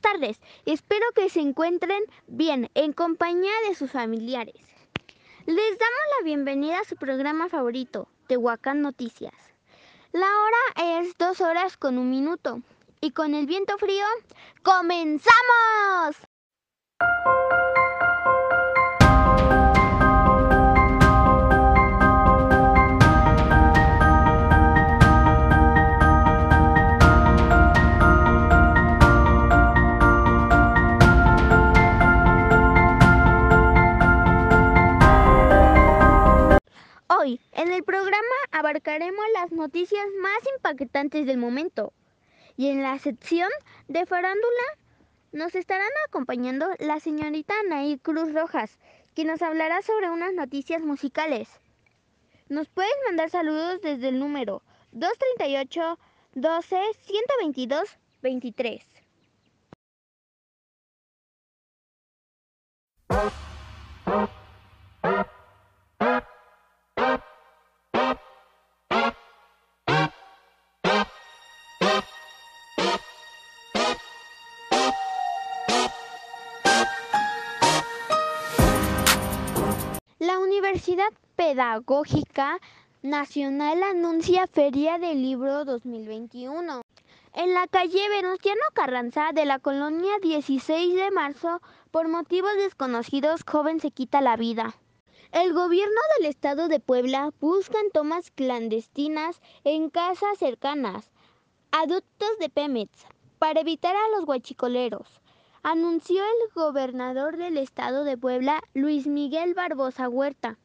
tardes. Espero que se encuentren bien en compañía de sus familiares. Les damos la bienvenida a su programa favorito, Tehuacán Noticias. La hora es dos horas con un minuto y con el viento frío, ¡comenzamos! Las noticias más impactantes del momento. Y en la sección de farándula nos estarán acompañando la señorita Anaí Cruz Rojas, que nos hablará sobre unas noticias musicales. Nos puedes mandar saludos desde el número 238 12 122 23. Universidad Pedagógica Nacional anuncia Feria del Libro 2021. En la calle Venustiano Carranza de la colonia 16 de marzo, por motivos desconocidos, joven se quita la vida. El gobierno del estado de Puebla busca en tomas clandestinas en casas cercanas, adultos de Pemex, para evitar a los guachicoleros anunció el gobernador del estado de Puebla, Luis Miguel Barbosa Huerta.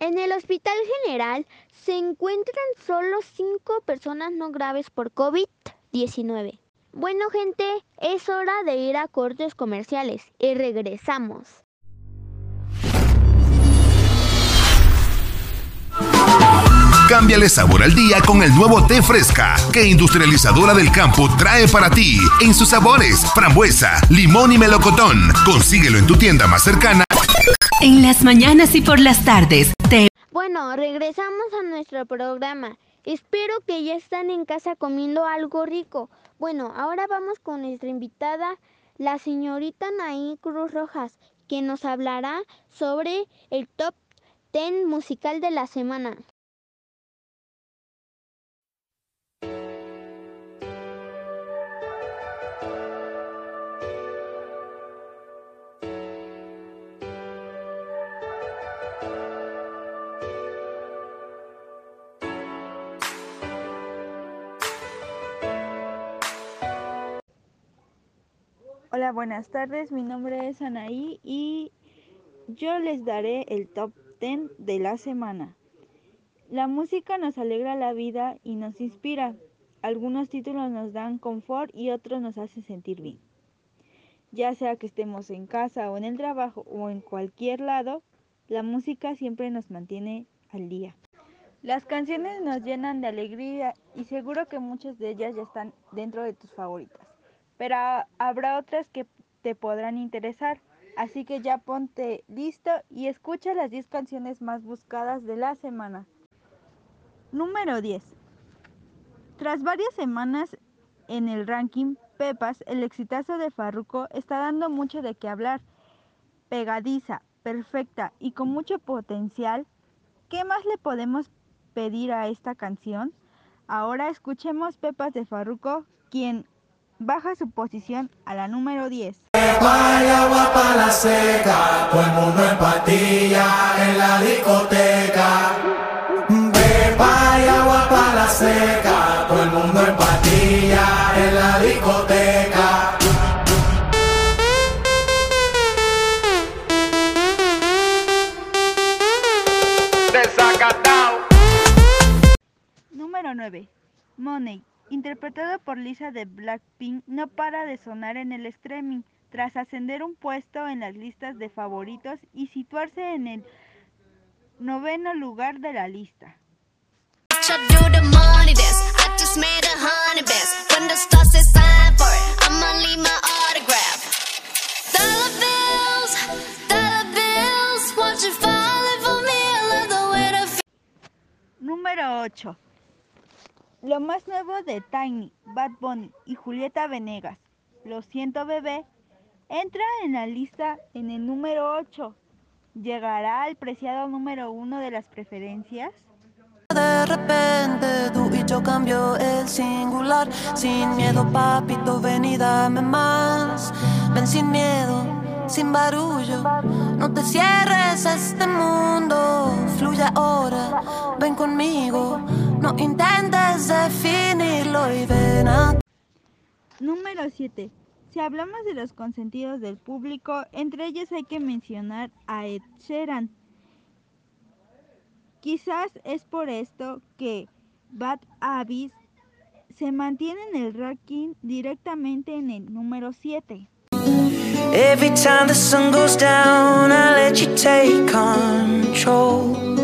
En el Hospital General se encuentran solo cinco personas no graves por COVID-19. Bueno gente, es hora de ir a cortes comerciales y regresamos. Cámbiale sabor al día con el nuevo té fresca que Industrializadora del Campo trae para ti en sus sabores frambuesa, limón y melocotón. Consíguelo en tu tienda más cercana. En las mañanas y por las tardes. Te... Bueno, regresamos a nuestro programa. Espero que ya están en casa comiendo algo rico. Bueno, ahora vamos con nuestra invitada, la señorita Naí Cruz Rojas, que nos hablará sobre el top 10 musical de la semana. Hola, buenas tardes. Mi nombre es Anaí y yo les daré el top 10 de la semana. La música nos alegra la vida y nos inspira. Algunos títulos nos dan confort y otros nos hacen sentir bien. Ya sea que estemos en casa o en el trabajo o en cualquier lado, la música siempre nos mantiene al día. Las canciones nos llenan de alegría y seguro que muchas de ellas ya están dentro de tus favoritas pero habrá otras que te podrán interesar. Así que ya ponte listo y escucha las 10 canciones más buscadas de la semana. Número 10. Tras varias semanas en el ranking, Pepas, el exitazo de Farruko, está dando mucho de qué hablar. Pegadiza, perfecta y con mucho potencial. ¿Qué más le podemos pedir a esta canción? Ahora escuchemos Pepas de Farruko, quien baja su posición a la número 10. Vaya agua para la seca, todo el mundo en patilla en la discoteca. Vaya agua para la seca, todo el mundo en patilla en la discoteca. Desacatao. Número 9. Money, interpretado por Lisa de Blackpink, no para de sonar en el streaming tras ascender un puesto en las listas de favoritos y situarse en el noveno lugar de la lista. Número 8. Lo más nuevo de Tiny, Bad Bunny y Julieta Venegas. Lo siento bebé, entra en la lista en el número 8. ¿Llegará al preciado número 1 de las preferencias? De repente tú y yo cambio el singular Sin miedo papito ven y dame más Ven sin miedo, sin barullo No te cierres a este mundo Fluye ahora, ven conmigo No intentes definirlo y ven a Número 7. Si hablamos de los consentidos del público, entre ellos hay que mencionar a Ed Sheeran. Quizás es por esto que Bad Abyss se mantiene en el ranking directamente en el número 7. Every time the sun goes down, I let you take control.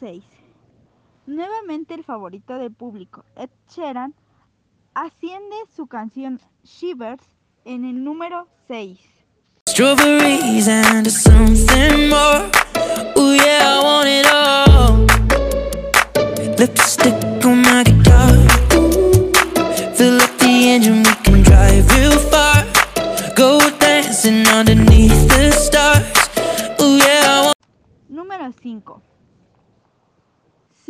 6. Nuevamente el favorito del público, Ed Sheeran, asciende su canción Shivers en el número 6. Strawberries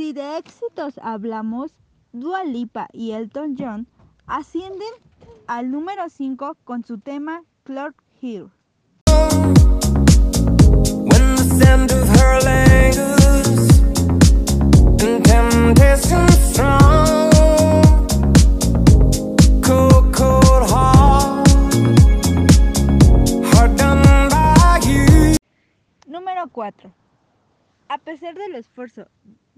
Si de éxitos hablamos, Dua Lipa y Elton John ascienden al número 5 con su tema Clock Hill. Número 4. A pesar del esfuerzo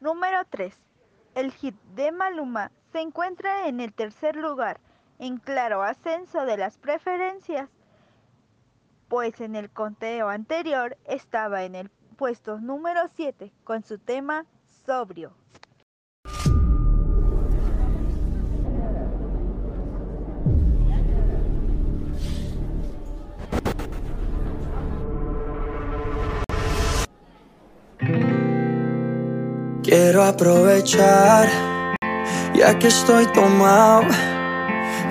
Número 3. El hit de Maluma se encuentra en el tercer lugar, en claro ascenso de las preferencias, pues en el conteo anterior estaba en el puesto número 7 con su tema Sobrio. Quiero aprovechar ya que estoy tomado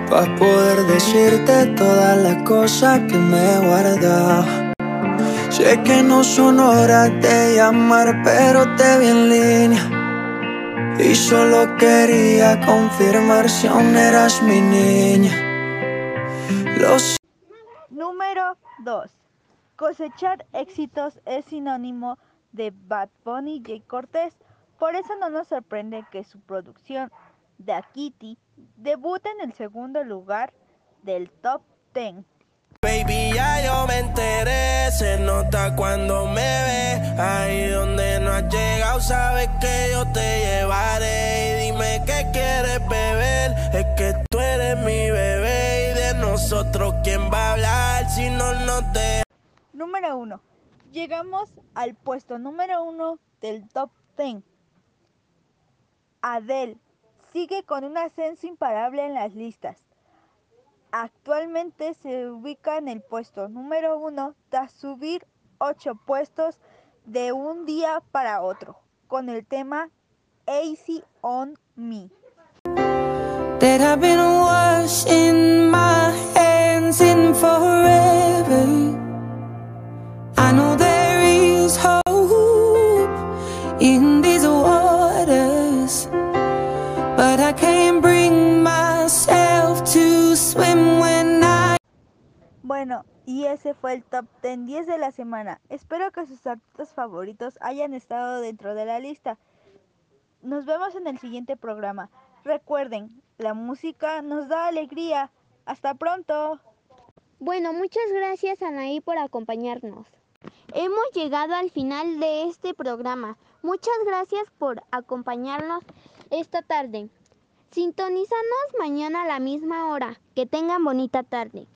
para poder decirte todas las cosas que me he guardado. Sé que no son horas de llamar, pero te vi en línea. Y solo quería confirmar si aún eras mi niña. Lo sé. Número 2. Cosechar éxitos es sinónimo de Bad Bunny Jay Cortés. Por eso no nos sorprende que su producción, The Kitty, debute en el segundo lugar del top 10. Baby, ya yo me enteré, se nota cuando me ve. Ahí donde no has llegado, sabes que yo te llevaré. Y dime qué quieres beber, es que tú eres mi bebé. Y de nosotros, ¿quién va a hablar si no nos deja? Número 1. Llegamos al puesto número 1 del top 10. Adele sigue con un ascenso imparable en las listas. Actualmente se ubica en el puesto número 1 tras subir 8 puestos de un día para otro con el tema Easy on Me. been my hands in forever. I know there is Bueno, y ese fue el top 10 10 de la semana. Espero que sus artistas favoritos hayan estado dentro de la lista. Nos vemos en el siguiente programa. Recuerden, La música nos da alegría. Hasta pronto. Bueno, muchas gracias Anaí por acompañarnos. Hemos llegado al final de este programa. Muchas gracias por acompañarnos esta tarde. Sintonízanos mañana a la misma hora. Que tengan bonita tarde.